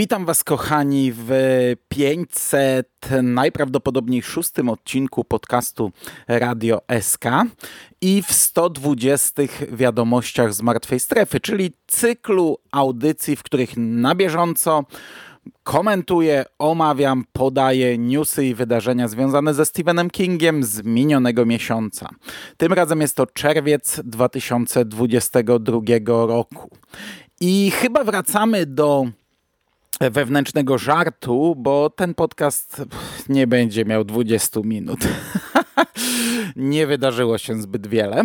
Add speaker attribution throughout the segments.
Speaker 1: Witam Was, kochani, w 500, najprawdopodobniej szóstym odcinku podcastu Radio SK i w 120 wiadomościach z martwej strefy, czyli cyklu audycji, w których na bieżąco komentuję, omawiam, podaję newsy i wydarzenia związane ze Stephenem Kingiem z minionego miesiąca. Tym razem jest to czerwiec 2022 roku. I chyba wracamy do wewnętrznego żartu, bo ten podcast nie będzie miał 20 minut. nie wydarzyło się zbyt wiele.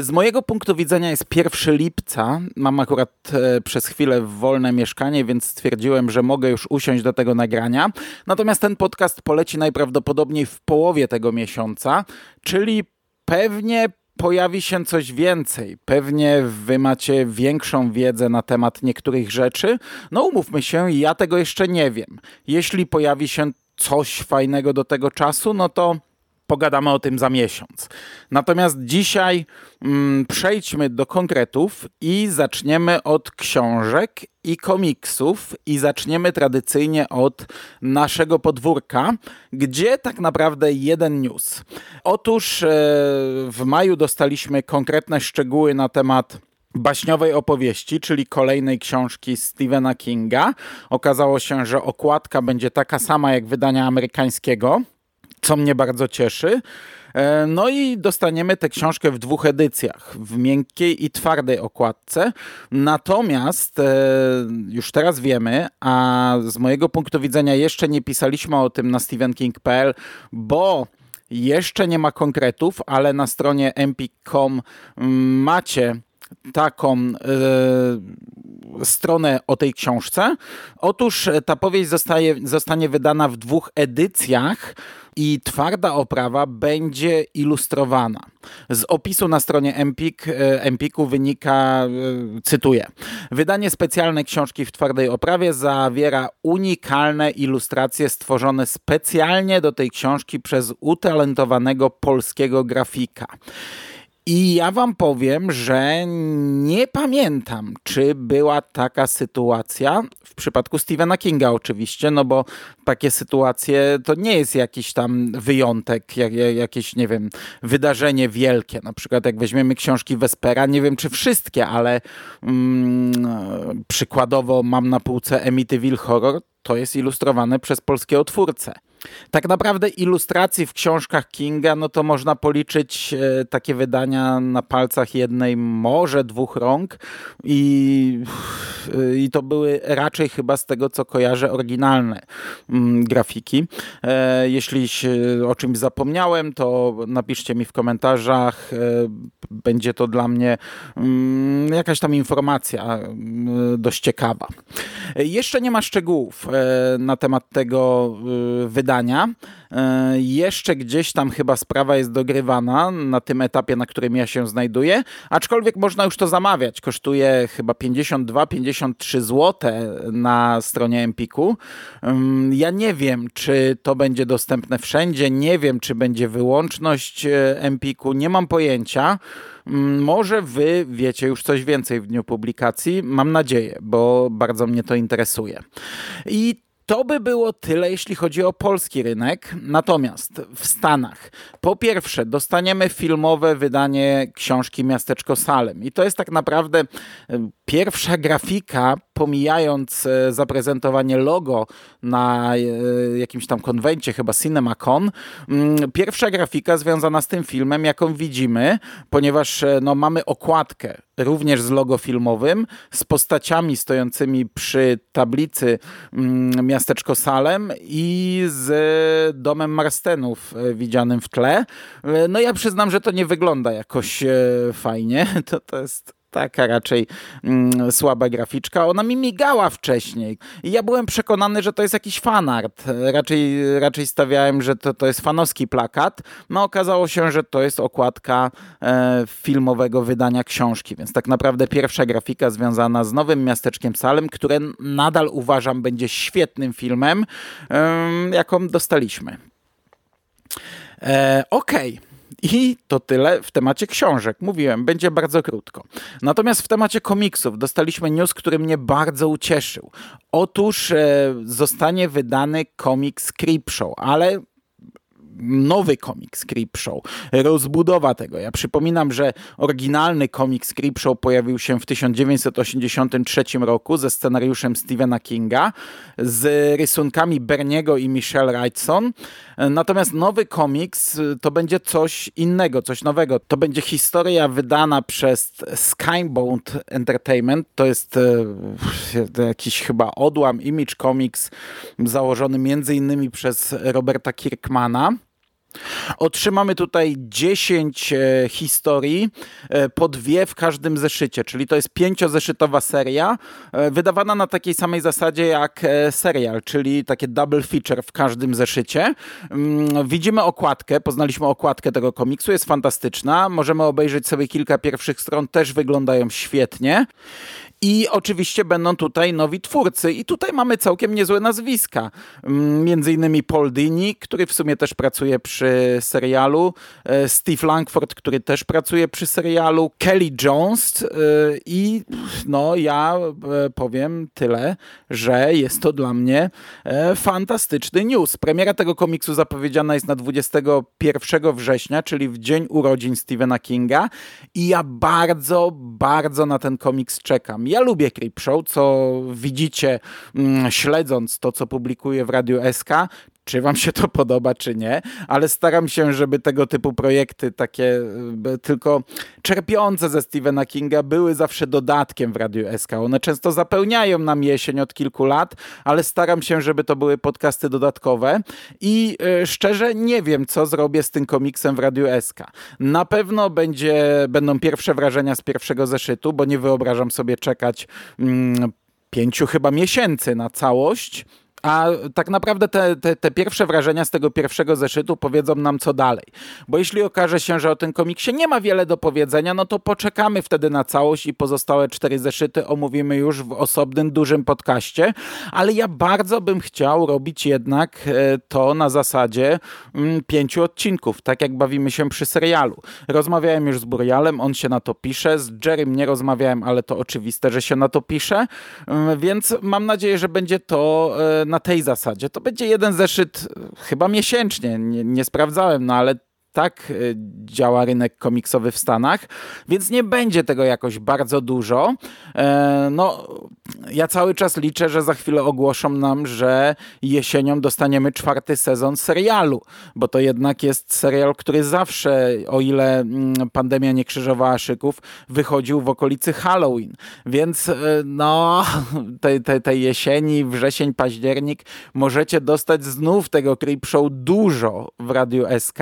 Speaker 1: Z mojego punktu widzenia jest 1 lipca. Mam akurat e, przez chwilę wolne mieszkanie, więc stwierdziłem, że mogę już usiąść do tego nagrania. Natomiast ten podcast poleci najprawdopodobniej w połowie tego miesiąca, czyli pewnie pojawi się coś więcej. Pewnie wy macie większą wiedzę na temat niektórych rzeczy. No umówmy się, ja tego jeszcze nie wiem. Jeśli pojawi się coś fajnego do tego czasu, no to pogadamy o tym za miesiąc. Natomiast dzisiaj mm, przejdźmy do konkretów i zaczniemy od książek i komiksów i zaczniemy tradycyjnie od naszego podwórka, gdzie tak naprawdę jeden news. Otóż e, w maju dostaliśmy konkretne szczegóły na temat baśniowej opowieści, czyli kolejnej książki Stephena Kinga. Okazało się, że okładka będzie taka sama jak wydania amerykańskiego co mnie bardzo cieszy. E, no i dostaniemy tę książkę w dwóch edycjach, w miękkiej i twardej okładce. Natomiast e, już teraz wiemy, a z mojego punktu widzenia jeszcze nie pisaliśmy o tym na stephenking.pl, bo jeszcze nie ma konkretów, ale na stronie empik.com mm, macie taką e, stronę o tej książce. Otóż ta powieść zostaje, zostanie wydana w dwóch edycjach i twarda oprawa będzie ilustrowana. Z opisu na stronie Empik, e, Empiku wynika, e, cytuję, wydanie specjalnej książki w twardej oprawie zawiera unikalne ilustracje stworzone specjalnie do tej książki przez utalentowanego polskiego grafika. I ja wam powiem, że nie pamiętam, czy była taka sytuacja w przypadku Stephena Kinga oczywiście, no bo takie sytuacje to nie jest jakiś tam wyjątek, jak, jakieś, nie wiem, wydarzenie wielkie. Na przykład jak weźmiemy książki Vespera, nie wiem czy wszystkie, ale mm, przykładowo mam na półce Amityville Horror, to jest ilustrowane przez polskiego twórcę. Tak naprawdę ilustracji w książkach Kinga, no to można policzyć e, takie wydania na palcach jednej, może dwóch rąk i, e, i to były raczej chyba z tego, co kojarzę, oryginalne mm, grafiki. E, jeśli o czymś zapomniałem, to napiszcie mi w komentarzach. Będzie to dla mnie mm, jakaś tam informacja dość ciekawa. Jeszcze nie ma szczegółów na temat tego wydania wydania. E, jeszcze gdzieś tam chyba sprawa jest dogrywana na tym etapie, na którym ja się znajduję, aczkolwiek można już to zamawiać. Kosztuje chyba 52-53 zł na stronie Empiku. Ja nie wiem, czy to będzie dostępne wszędzie, nie wiem, czy będzie wyłączność e, Empiku, nie mam pojęcia. Może wy wiecie już coś więcej w dniu publikacji, mam nadzieję, bo bardzo mnie to interesuje. I to by było tyle, jeśli chodzi o polski rynek. Natomiast w Stanach, po pierwsze, dostaniemy filmowe wydanie książki Miasteczko Salem. I to jest tak naprawdę pierwsza grafika pomijając e, zaprezentowanie logo na e, jakimś tam konwencie, chyba CinemaCon, mm, pierwsza grafika związana z tym filmem, jaką widzimy, ponieważ no, mamy okładkę również z logo filmowym, z postaciami stojącymi przy tablicy mm, miasteczko Salem i z domem Marstenów widzianym w tle. No ja przyznam, że to nie wygląda jakoś fajnie. To, to jest taka raczej mm, słaba graficzka. Ona mi migała wcześniej i ja byłem przekonany, że to jest jakiś fanart. Raczej, raczej stawiałem, że to, to jest fanowski plakat. No okazało się, że to jest okładka e, filmowego wydania książki, więc tak naprawdę pierwsza grafika związana z Nowym Miasteczkiem Salem, które nadal uważam będzie świetnym filmem, e, jaką dostaliśmy. E, Okej. Okay. I to tyle w temacie książek. Mówiłem, będzie bardzo krótko. Natomiast w temacie komiksów dostaliśmy news, który mnie bardzo ucieszył. Otóż e, zostanie wydany komiks Creepshow, ale nowy komiks Creepshow, rozbudowa tego. Ja przypominam, że oryginalny komiks Creepshow pojawił się w 1983 roku ze scenariuszem Stephena Kinga, z rysunkami Berniego i Michelle Wrightson. Natomiast nowy komiks to będzie coś innego, coś nowego. To będzie historia wydana przez Skybound Entertainment. To jest e, jakiś chyba odłam Image Comics założony między innymi przez Roberta Kirkmana. Otrzymamy tutaj 10 e, historii, e, po dwie w każdym zeszycie, czyli to jest pięciozeszytowa seria, e, wydawana na takiej samej zasadzie jak serial, czyli takie double feature w każdym zeszycie. Mm, widzimy okładkę, poznaliśmy okładkę tego komiksu, jest fantastyczna. Możemy obejrzeć sobie kilka pierwszych stron, też wyglądają świetnie. I oczywiście będą tutaj nowi twórcy. I tutaj mamy całkiem niezłe nazwiska. Mm, między innymi Paul Dini, który w sumie też pracuje przy serialu, e, Steve Langford, który też pracuje przy serialu, Kelly Jones e, i no ja e, powiem tyle, że jest to dla mnie fantastyczny news. Premiera tego komiksu zapowiedziana jest na 21 września, czyli w dzień urodzin Stephena Kinga i ja bardzo, bardzo na ten komiks czekam. Ja lubię Creepshow, co widzicie mm, śledząc to, co publikuję w Radiu SK, czy wam się to podoba, czy nie, ale staram się, żeby tego typu projekty, takie tylko czerpiące ze Stephena Kinga, były zawsze dodatkiem w Radiu SK. One często zapełniają nam jesień od kilku lat, ale staram się, żeby to były podcasty dodatkowe i yy, szczerze nie wiem, co zrobię z tym komiksem w Radiu SK. Na pewno będzie, będą pierwsze wrażenia z pierwszego zeszytu, bo nie wyobrażam sobie czekać mm, pięciu chyba miesięcy na całość. A tak naprawdę te, te, te, pierwsze wrażenia z tego pierwszego zeszytu powiedzą nam co dalej. Bo jeśli okaże się, że o tym komiksie nie ma wiele do powiedzenia, no to poczekamy wtedy na całość i pozostałe cztery zeszyty omówimy już w osobnym, dużym podcaście. Ale ja bardzo bym chciał robić jednak e, to na zasadzie mm, pięciu odcinków, tak jak bawimy się przy serialu. Rozmawiałem już z Burialem, on się na to pisze, z Jerrym nie rozmawiałem, ale to oczywiste, że się na to pisze, mm, więc mam nadzieję, że będzie to e, na tej zasadzie. To będzie jeden zeszyt chyba miesięcznie, nie, nie sprawdzałem, no ale tak e, działa rynek komiksowy w Stanach, więc nie będzie tego jakoś bardzo dużo. E, no, ja cały czas liczę, że za chwilę ogłoszą nam, że jesienią dostaniemy czwarty sezon serialu, bo to jednak jest serial, który zawsze, o ile mm, pandemia nie krzyżowała szyków, wychodził w okolicy Halloween. Więc e, no, tej, tej, tej jesieni, wrzesień, październik możecie dostać znów tego Creep Show dużo w Radiu SK.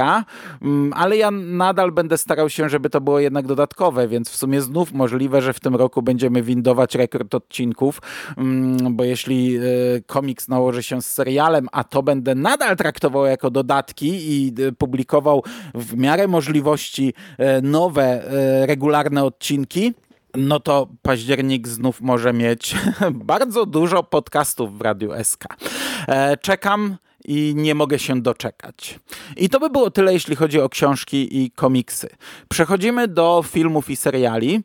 Speaker 1: Mm, ale ja nadal będę starał się, żeby to było jednak dodatkowe, więc w sumie znów możliwe, że w tym roku będziemy windować rekord odcinków, mm, bo jeśli e, komiks nałoży się z serialem, a to będę nadal traktował jako dodatki i e, publikował w miarę możliwości e, nowe, regularne odcinki, no to październik znów może mieć bardzo dużo podcastów w Radiu SK. Czekam i nie mogę się doczekać. I to by było tyle, jeśli chodzi o książki i komiksy. Przechodzimy do filmów i seriali.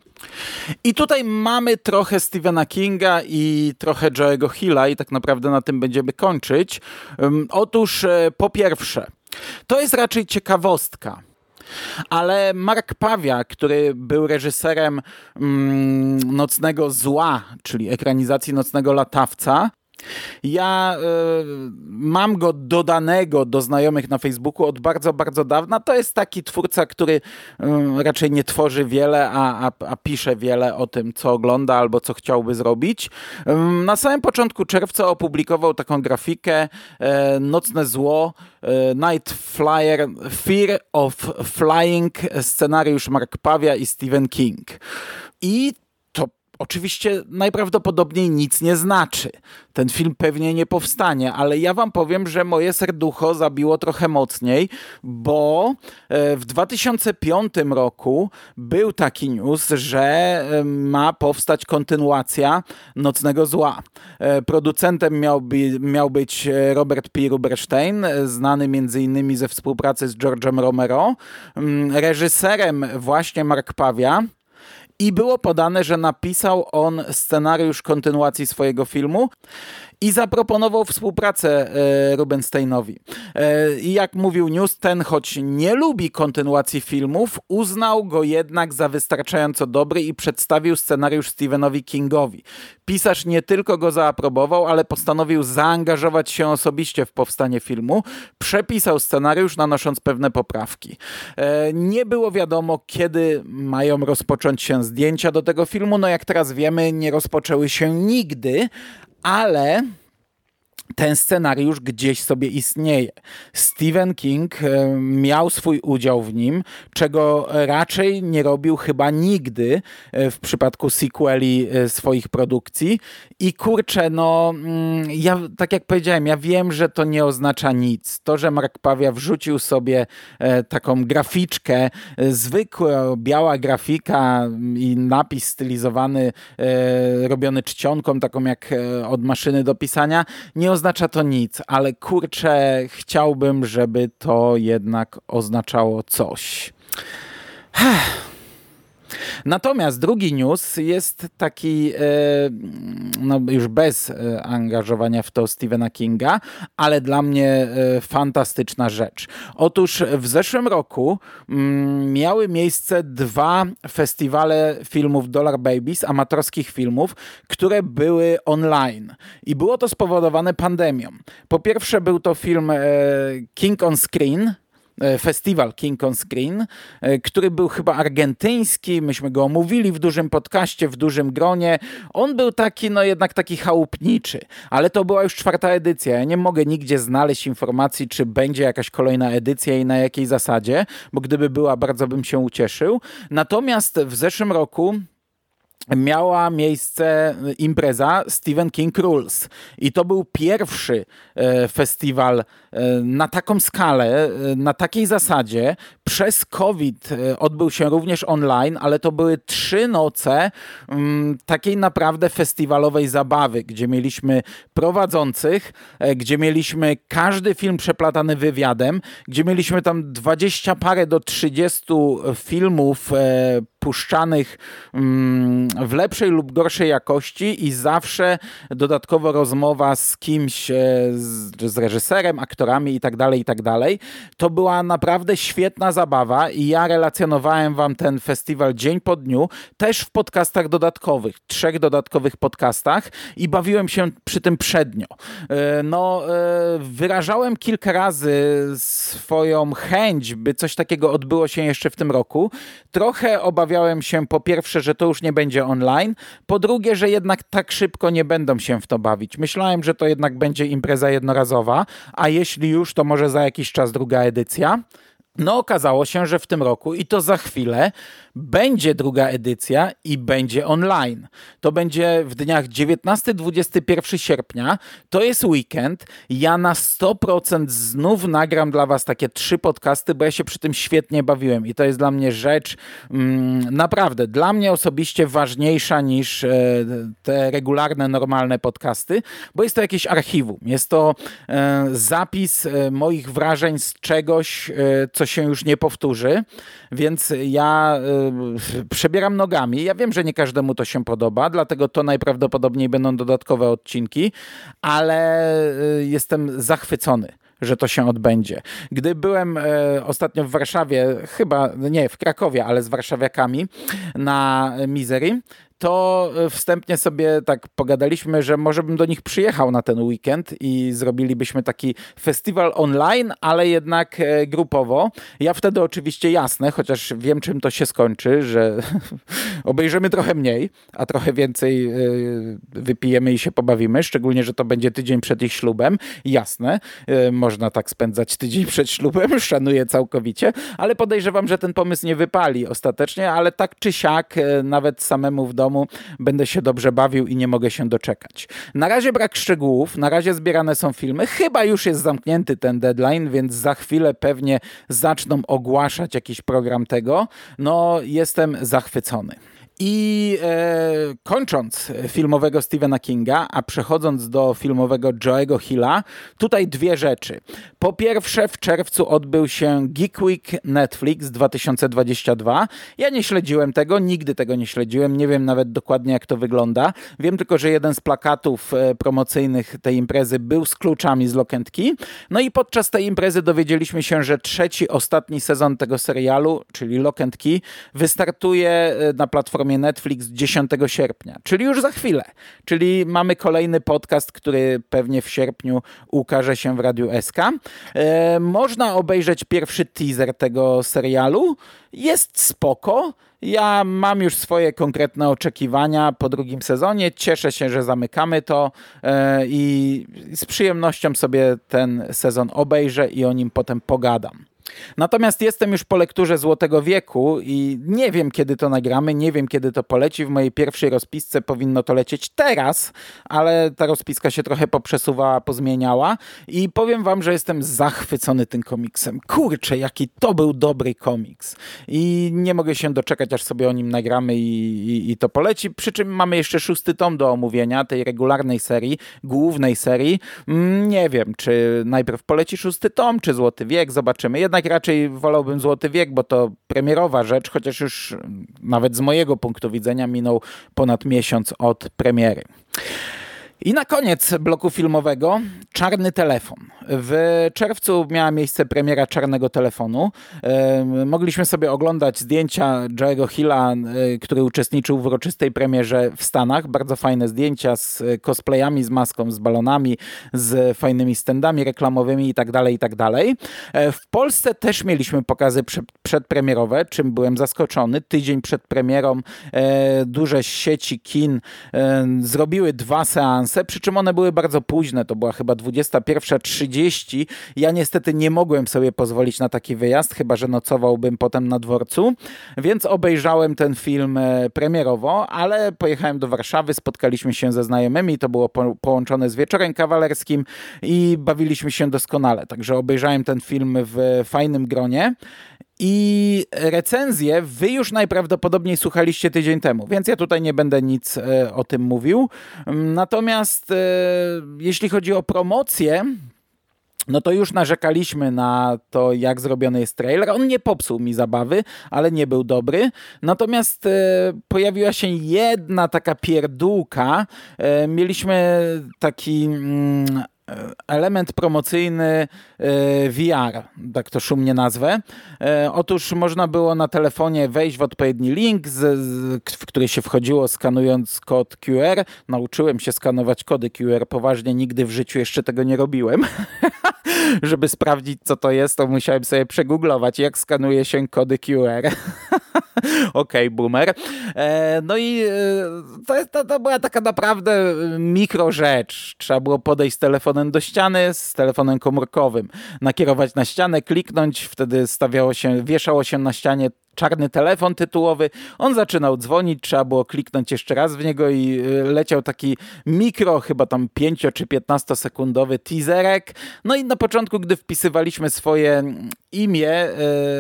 Speaker 1: I tutaj mamy trochę Stephena Kinga i trochę Joe'ego Hilla i tak naprawdę na tym będziemy kończyć. Otóż e, po pierwsze, to jest raczej ciekawostka. Ale Mark Pawia, który był reżyserem mm, Nocnego Zła, czyli ekranizacji Nocnego Latawca, ja y, mam go dodanego do znajomych na Facebooku od bardzo, bardzo dawna. To jest taki twórca, który y, raczej nie tworzy wiele, a, a, a, pisze wiele o tym, co ogląda albo co chciałby zrobić. Y, na samym początku czerwca opublikował taką grafikę Nocne Zło, Night Flyer, Fear of Flying, scenariusz Mark Pawia i Stephen King. I oczywiście najprawdopodobniej nic nie znaczy. Ten film pewnie nie powstanie, ale ja wam powiem, że moje serducho zabiło trochę mocniej, bo e, w 2005 roku był taki news, że e, ma powstać kontynuacja Nocnego Zła. E, producentem miał, by, miał być Robert P. Ruberstein, znany innymi ze współpracy z George'em Romero. Mm, reżyserem właśnie Mark Pawia, i było podane, że napisał on scenariusz kontynuacji swojego filmu i zaproponował współpracę e, Rubensteinowi. E, I jak mówił News, ten choć nie lubi kontynuacji filmów, uznał go jednak za wystarczająco dobry i przedstawił scenariusz Stephenowi Kingowi. Pisarz nie tylko go zaaprobował, ale postanowił zaangażować się osobiście w powstanie filmu. Przepisał scenariusz, nanosząc pewne poprawki. E, nie było wiadomo, kiedy mają rozpocząć się zdjęcia do tego filmu. No jak teraz wiemy, nie rozpoczęły się nigdy, ale ten scenariusz gdzieś sobie istnieje. Stephen King e, miał swój udział w nim, czego raczej nie robił chyba nigdy e, w przypadku sequeli e, swoich produkcji. I kurczę, no, mm, ja tak jak powiedziałem, ja wiem, że to nie oznacza nic. To, że Mark Pawia wrzucił sobie taką graficzkę, zwykła biała grafika i napis stylizowany, robiony czcionką, taką jak od maszyny do pisania, nie oznacza to nic, ale kurczę, chciałbym, żeby to jednak oznaczało coś. Natomiast drugi news jest taki, e, no już bez e, angażowania w to Stephena Kinga, ale dla mnie e, fantastyczna rzecz. Otóż w zeszłym roku mm, miały miejsce dwa festiwale filmów Dollar Babies, amatorskich filmów, które były online. I było to spowodowane pandemią. Po pierwsze był to film King on Screen, festiwal King on Screen, e, który był chyba argentyński. Myśmy go omówili w dużym podcaście, w dużym gronie. On był taki, no jednak taki chałupniczy, ale to była już czwarta edycja. Ja nie mogę nigdzie znaleźć informacji, czy będzie jakaś kolejna edycja i na jakiej zasadzie, bo gdyby była, bardzo bym się ucieszył. Natomiast w zeszłym roku miała miejsce impreza Stephen King Rules. I to był pierwszy e, festiwal e, na taką skalę, e, na takiej zasadzie. Przez COVID odbył się również online, ale to były trzy noce mm, takiej naprawdę festiwalowej zabawy, gdzie mieliśmy prowadzących, gdzie mieliśmy każdy film przeplatany wywiadem, gdzie mieliśmy tam dwadzieścia parę do trzydziestu filmów puszczanych mm, w lepszej lub gorszej jakości i zawsze dodatkowo rozmowa z kimś, e, z, reżyserem, aktorami itd., tak itd. Tak to była naprawdę świetna zabawa i ja relacjonowałem wam ten festiwal dzień po dniu, też w podcastach dodatkowych, trzech dodatkowych podcastach i bawiłem się przy tym przednio. E, no, e, wyrażałem kilka razy swoją chęć, by coś takiego odbyło się jeszcze w tym roku. Trochę obawiałem się po pierwsze, że to już nie będzie online. Po drugie, że jednak tak szybko nie będą się w to bawić. Myślałem, że to jednak będzie impreza jednorazowa, a jeśli już, to może za jakiś czas druga edycja. No okazało się, że w tym roku i to za chwilę będzie druga edycja i będzie online. To będzie w dniach 19-21 sierpnia. To jest weekend. Ja na 100% znów nagram dla Was takie trzy podcasty, bo ja się przy tym świetnie bawiłem i to jest dla mnie rzecz mm, naprawdę dla mnie osobiście ważniejsza niż e, te regularne, normalne podcasty, bo jest to jakieś archiwum. Jest to e, zapis e, moich wrażeń z czegoś, e, co się już nie powtórzy, więc ja e, przebieram nogami. Ja wiem, że nie każdemu to się podoba, dlatego to najprawdopodobniej będą dodatkowe odcinki, ale y, jestem zachwycony że to się odbędzie. Gdy byłem e, ostatnio w Warszawie, chyba nie w Krakowie, ale z warszawiakami na Misery, to e, wstępnie sobie tak pogadaliśmy, że może bym do nich przyjechał na ten weekend i zrobilibyśmy taki festiwal online, ale jednak e, grupowo. Ja wtedy oczywiście jasne, chociaż wiem czym to się skończy, że obejrzymy trochę mniej, a trochę więcej e, wypijemy i się pobawimy, szczególnie, że to będzie tydzień przed ich ślubem. Jasne, można tak spędzać tydzień przed ślubem, szanuję całkowicie, ale podejrzewam, że ten pomysł nie wypali ostatecznie, ale tak czy siak, nawet samemu w domu domu, będę się dobrze bawił i nie mogę się doczekać. Na razie brak szczegółów, na razie zbierane są filmy, chyba już jest zamknięty ten deadline, więc za chwilę pewnie zaczną ogłaszać jakiś program tego. No, jestem zachwycony. I e, kończąc filmowego Stephena Kinga, a przechodząc do filmowego Joe'ego Hilla, tutaj dwie rzeczy. Po pierwsze, w czerwcu odbył się Geek Week Netflix 2022. Ja nie śledziłem tego, nigdy tego nie śledziłem, nie wiem nawet dokładnie jak to wygląda. Wiem tylko, że jeden z plakatów e, promocyjnych tej imprezy był z kluczami z Lokentki. No i podczas tej imprezy dowiedzieliśmy się, że trzeci, ostatni sezon tego serialu, czyli Lokentki, wystartuje e, na platformie platformie Netflix 10 sierpnia, czyli już za chwilę. Czyli mamy kolejny podcast, który pewnie w sierpniu ukaże się w Radiu SK. E, można obejrzeć pierwszy teaser tego serialu. Jest spoko. Ja mam już swoje konkretne oczekiwania po drugim sezonie. Cieszę się, że zamykamy to e, i z przyjemnością sobie ten sezon obejrzę i o nim potem pogadam. Natomiast jestem już po lekturze Złotego Wieku i nie wiem, kiedy to nagramy, nie wiem, kiedy to poleci. W mojej pierwszej rozpisce powinno to lecieć teraz, ale ta rozpiska się trochę poprzesuwała, pozmieniała i powiem wam, że jestem zachwycony tym komiksem. Kurczę, jaki to był dobry komiks. I nie mogę się doczekać, aż sobie o nim nagramy i, i, i to poleci. Przy czym mamy jeszcze szósty tom do omówienia tej regularnej serii, głównej serii. Mm, nie wiem, czy najpierw poleci szósty tom, czy Złoty Wiek, zobaczymy jednak raczej wolałbym Złoty Wiek, bo to premierowa rzecz, chociaż już nawet z mojego punktu widzenia minął ponad miesiąc od premiery. I na koniec bloku filmowego Czarny Telefon. W czerwcu miała miejsce premiera Czarnego Telefonu. Mogliśmy sobie oglądać zdjęcia Joe'ego Hilla, który uczestniczył w uroczystej premierze w Stanach. Bardzo fajne zdjęcia z cosplayami, z maską, z balonami, z fajnymi standami reklamowymi itd., tak itd. Tak e, w Polsce też mieliśmy pokazy przedpremierowe, czym byłem zaskoczony. Tydzień przed premierą e, duże sieci kin zrobiły dwa seansy przy czym one były bardzo późne, to była chyba 21.30. Ja niestety nie mogłem sobie pozwolić na taki wyjazd, chyba że nocowałbym potem na dworcu, więc obejrzałem ten film e, premierowo, ale pojechałem do Warszawy, spotkaliśmy się ze znajomymi, to było po połączone z wieczorem kawalerskim i bawiliśmy się doskonale, także obejrzałem ten film w fajnym gronie. I recenzję wy już najprawdopodobniej słuchaliście tydzień temu, więc ja tutaj nie będę nic e, o tym mówił. Natomiast e, jeśli chodzi o promocję, no to już narzekaliśmy na to, jak zrobiony jest trailer. On nie popsuł mi zabawy, ale nie był dobry. Natomiast e, pojawiła się jedna taka pierdółka. Mieliśmy taki mm, element promocyjny e, VR, tak to szumnie nazwę. E, otóż można było na telefonie wejść w odpowiedni link, w który się wchodziło skanując kod QR. Nauczyłem się skanować kody QR poważnie, nigdy w życiu jeszcze tego nie robiłem. Żeby sprawdzić, co to jest, to musiałem sobie przegooglować, jak skanuje się kody QR. Okej, okay, boomer. E, no i to, to, to była taka naprawdę mikro rzecz. Trzeba było podejść z telefonem do ściany, z telefonem komórkowym, nakierować na ścianę, kliknąć, wtedy stawiało się, wieszało się na ścianie czarny telefon tytułowy. On zaczynał dzwonić, trzeba było kliknąć jeszcze raz w niego i y, leciał taki mikro, chyba tam 5 czy 15 sekundowy teaserek. No i na początku, gdy wpisywaliśmy swoje mm, imię,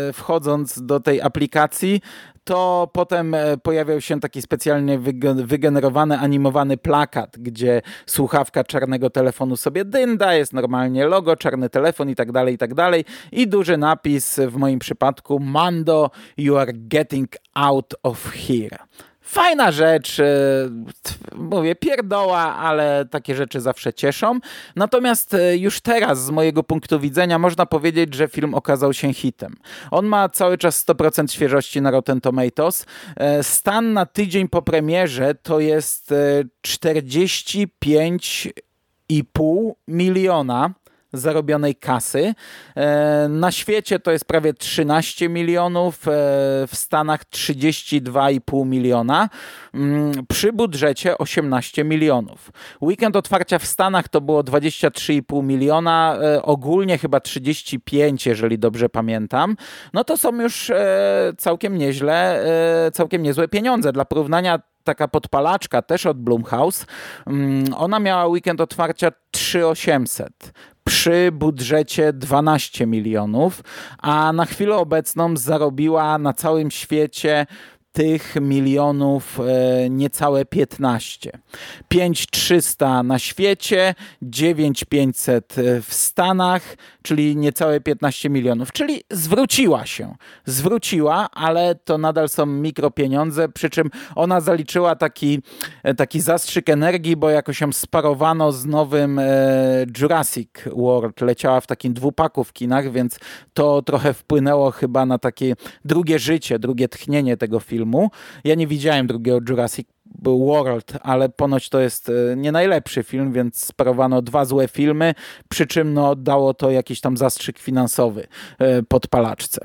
Speaker 1: y, wchodząc do tej aplikacji, to potem e, pojawiał się taki specjalnie wygenerowany, animowany plakat, gdzie słuchawka czarnego telefonu sobie dynda, jest normalnie logo, czarny telefon i tak dalej, i tak dalej. I duży napis w moim przypadku Mando, you are getting out of here Fajna rzecz, e, mówię, pierdoła, ale takie rzeczy zawsze cieszą. Natomiast e, już teraz, z mojego punktu widzenia, można powiedzieć, że film okazał się hitem. On ma cały czas 100% świeżości na Rotten Tomatoes. E, stan na tydzień po premierze to jest 45,5 miliona zarobionej kasy. E, na świecie to jest prawie 13 milionów, e, w Stanach 32,5 miliona, mm, przy budżecie 18 milionów. Weekend otwarcia w Stanach to było 23,5 miliona, e, ogólnie chyba 35, jeżeli dobrze pamiętam. No to są już całkiem nieźle, całkiem niezłe pieniądze. Dla porównania taka podpalaczka też od Blumhouse. Mm, ona miała weekend otwarcia 3800 przy budżecie 12 milionów, a na chwilę obecną zarobiła na całym świecie tych milionów e, niecałe 15. 5300 na świecie, 9500 w Stanach, czyli niecałe 15 milionów. Czyli zwróciła się. Zwróciła, ale to nadal są mikropieniądze, przy czym ona zaliczyła taki, e, taki zastrzyk energii, bo jakoś ją sparowano z nowym e, Jurassic World. Leciała w takim dwupaku w kinach, więc to trochę wpłynęło chyba na takie drugie życie, drugie tchnienie tego filmu filmu. Ja nie widziałem drugiego Jurassic World, ale ponoć to jest e, nie najlepszy film, więc sparowano dwa złe filmy, przy czym no, dało to jakiś tam zastrzyk finansowy e, podpalaczce.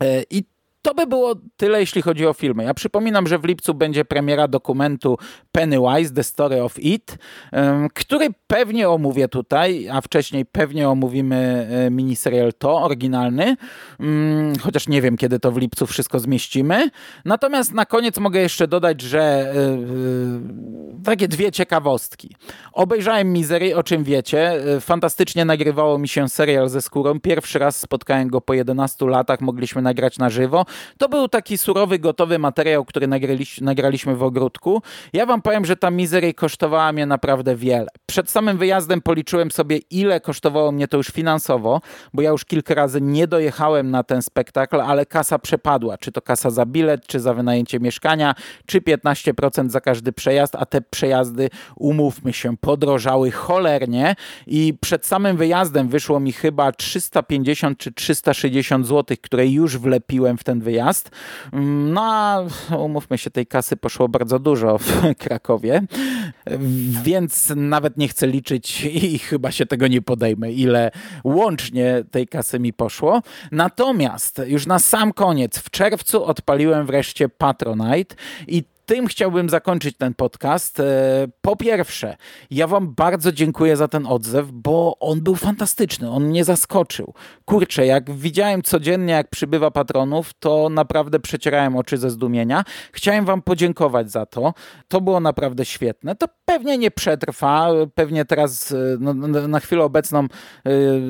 Speaker 1: E, I to by było tyle, jeśli chodzi o filmy. Ja przypominam, że w lipcu będzie premiera dokumentu Pennywise, The Story of It, który pewnie omówię tutaj, a wcześniej pewnie omówimy e, miniserial to, oryginalny, mm, chociaż nie wiem, kiedy to w lipcu wszystko zmieścimy. Natomiast na koniec mogę jeszcze dodać, że e, e, takie dwie ciekawostki. Obejrzałem Misery, o czym wiecie. Fantastycznie nagrywało mi się serial ze skórą. Pierwszy raz spotkałem go po 11 latach, mogliśmy nagrać na żywo. To był taki surowy, gotowy materiał, który nagraliśmy w ogródku. Ja wam powiem, że ta Misery kosztowała mnie naprawdę wiele. Przed samym wyjazdem policzyłem sobie, ile kosztowało mnie to już finansowo, bo ja już kilka razy nie dojechałem na ten spektakl, ale kasa przepadła. Czy to kasa za bilet, czy za wynajęcie mieszkania, czy 15% za każdy przejazd, a te przejazdy, umówmy się, podrożały cholernie i przed samym wyjazdem wyszło mi chyba 350 czy 360 zł, które już wlepiłem w ten wyjazd. No a umówmy się, tej kasy poszło bardzo dużo w Krakowie, więc nawet nie chcę liczyć i chyba się tego nie podejmę, ile łącznie tej kasy mi poszło. Natomiast już na sam koniec, w czerwcu odpaliłem wreszcie Patronite i tym chciałbym zakończyć ten podcast. E, po pierwsze, ja Wam bardzo dziękuję za ten odzew, bo on był fantastyczny, on mnie zaskoczył. Kurczę, jak widziałem codziennie, jak przybywa patronów, to naprawdę przecierałem oczy ze zdumienia. Chciałem Wam podziękować za to. To było naprawdę świetne. To pewnie nie przetrwa, pewnie teraz e, no, na chwilę obecną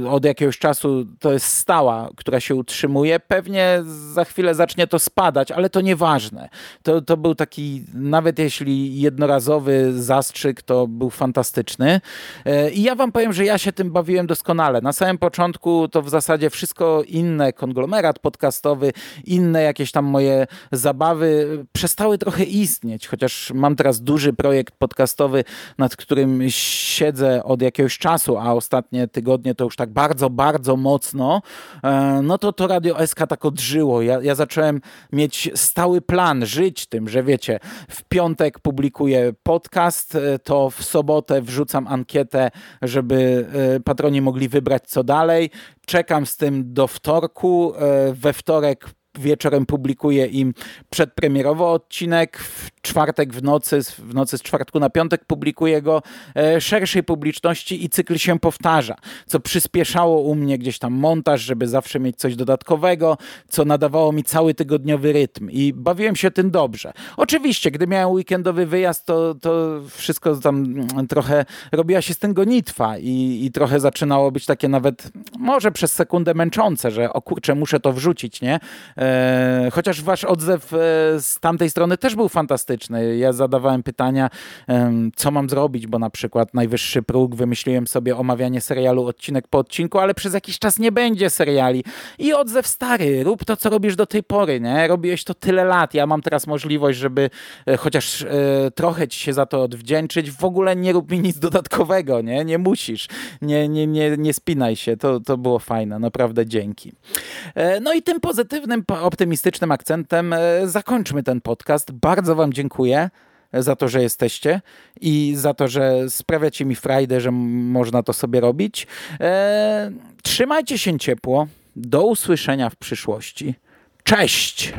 Speaker 1: e, od jakiegoś czasu to jest stała, która się utrzymuje. Pewnie za chwilę zacznie to spadać, ale to nieważne. To, to był taki nawet jeśli jednorazowy zastrzyk, to był fantastyczny. E, I ja wam powiem, że ja się tym bawiłem doskonale. Na samym początku to w zasadzie wszystko inne, konglomerat podcastowy, inne jakieś tam moje zabawy przestały trochę istnieć, chociaż mam teraz duży projekt podcastowy, nad którym siedzę od jakiegoś czasu, a ostatnie tygodnie to już tak bardzo, bardzo mocno, e, no to to Radio SK tak odżyło. Ja, ja zacząłem mieć stały plan, żyć tym, że wiecie, w piątek publikuję podcast, e, to w sobotę wrzucam ankietę, żeby e, patroni mogli wybrać co dalej. Czekam z tym do wtorku. E, we wtorek wieczorem publikuję im przedpremierowy odcinek. W czwartek w nocy, w nocy z czwartku na piątek publikuję go e, szerszej publiczności i cykl się powtarza, co przyspieszało u mnie gdzieś tam montaż, żeby zawsze mieć coś dodatkowego, co nadawało mi cały tygodniowy rytm i bawiłem się tym dobrze. Oczywiście, gdy miałem weekendowy wyjazd, to, to wszystko tam mm, trochę robiła się z tym gonitwa i, i trochę zaczynało być takie nawet może przez sekundę męczące, że o kurczę, muszę to wrzucić, nie? E, chociaż wasz odzew e, z tamtej strony też był fantastyczny, fantastyczny. Ja zadawałem pytania, co mam zrobić, bo na przykład najwyższy próg wymyśliłem sobie omawianie serialu odcinek po odcinku, ale przez jakiś czas nie będzie seriali. I odzew stary, rób to, co robisz do tej pory, nie? Robiłeś to tyle lat, ja mam teraz możliwość, żeby e, chociaż e, trochę ci się za to odwdzięczyć. W ogóle nie rób mi nic dodatkowego, nie? Nie musisz. Nie, nie, nie, nie spinaj się. To, to było fajne, naprawdę dzięki. E, no i tym pozytywnym, optymistycznym akcentem zakończmy ten podcast. Bardzo Wam dziękuję za to, że jesteście i za to, że sprawiacie mi frajdę, że można to sobie robić. E, trzymajcie się ciepło. Do usłyszenia w przyszłości. Cześć!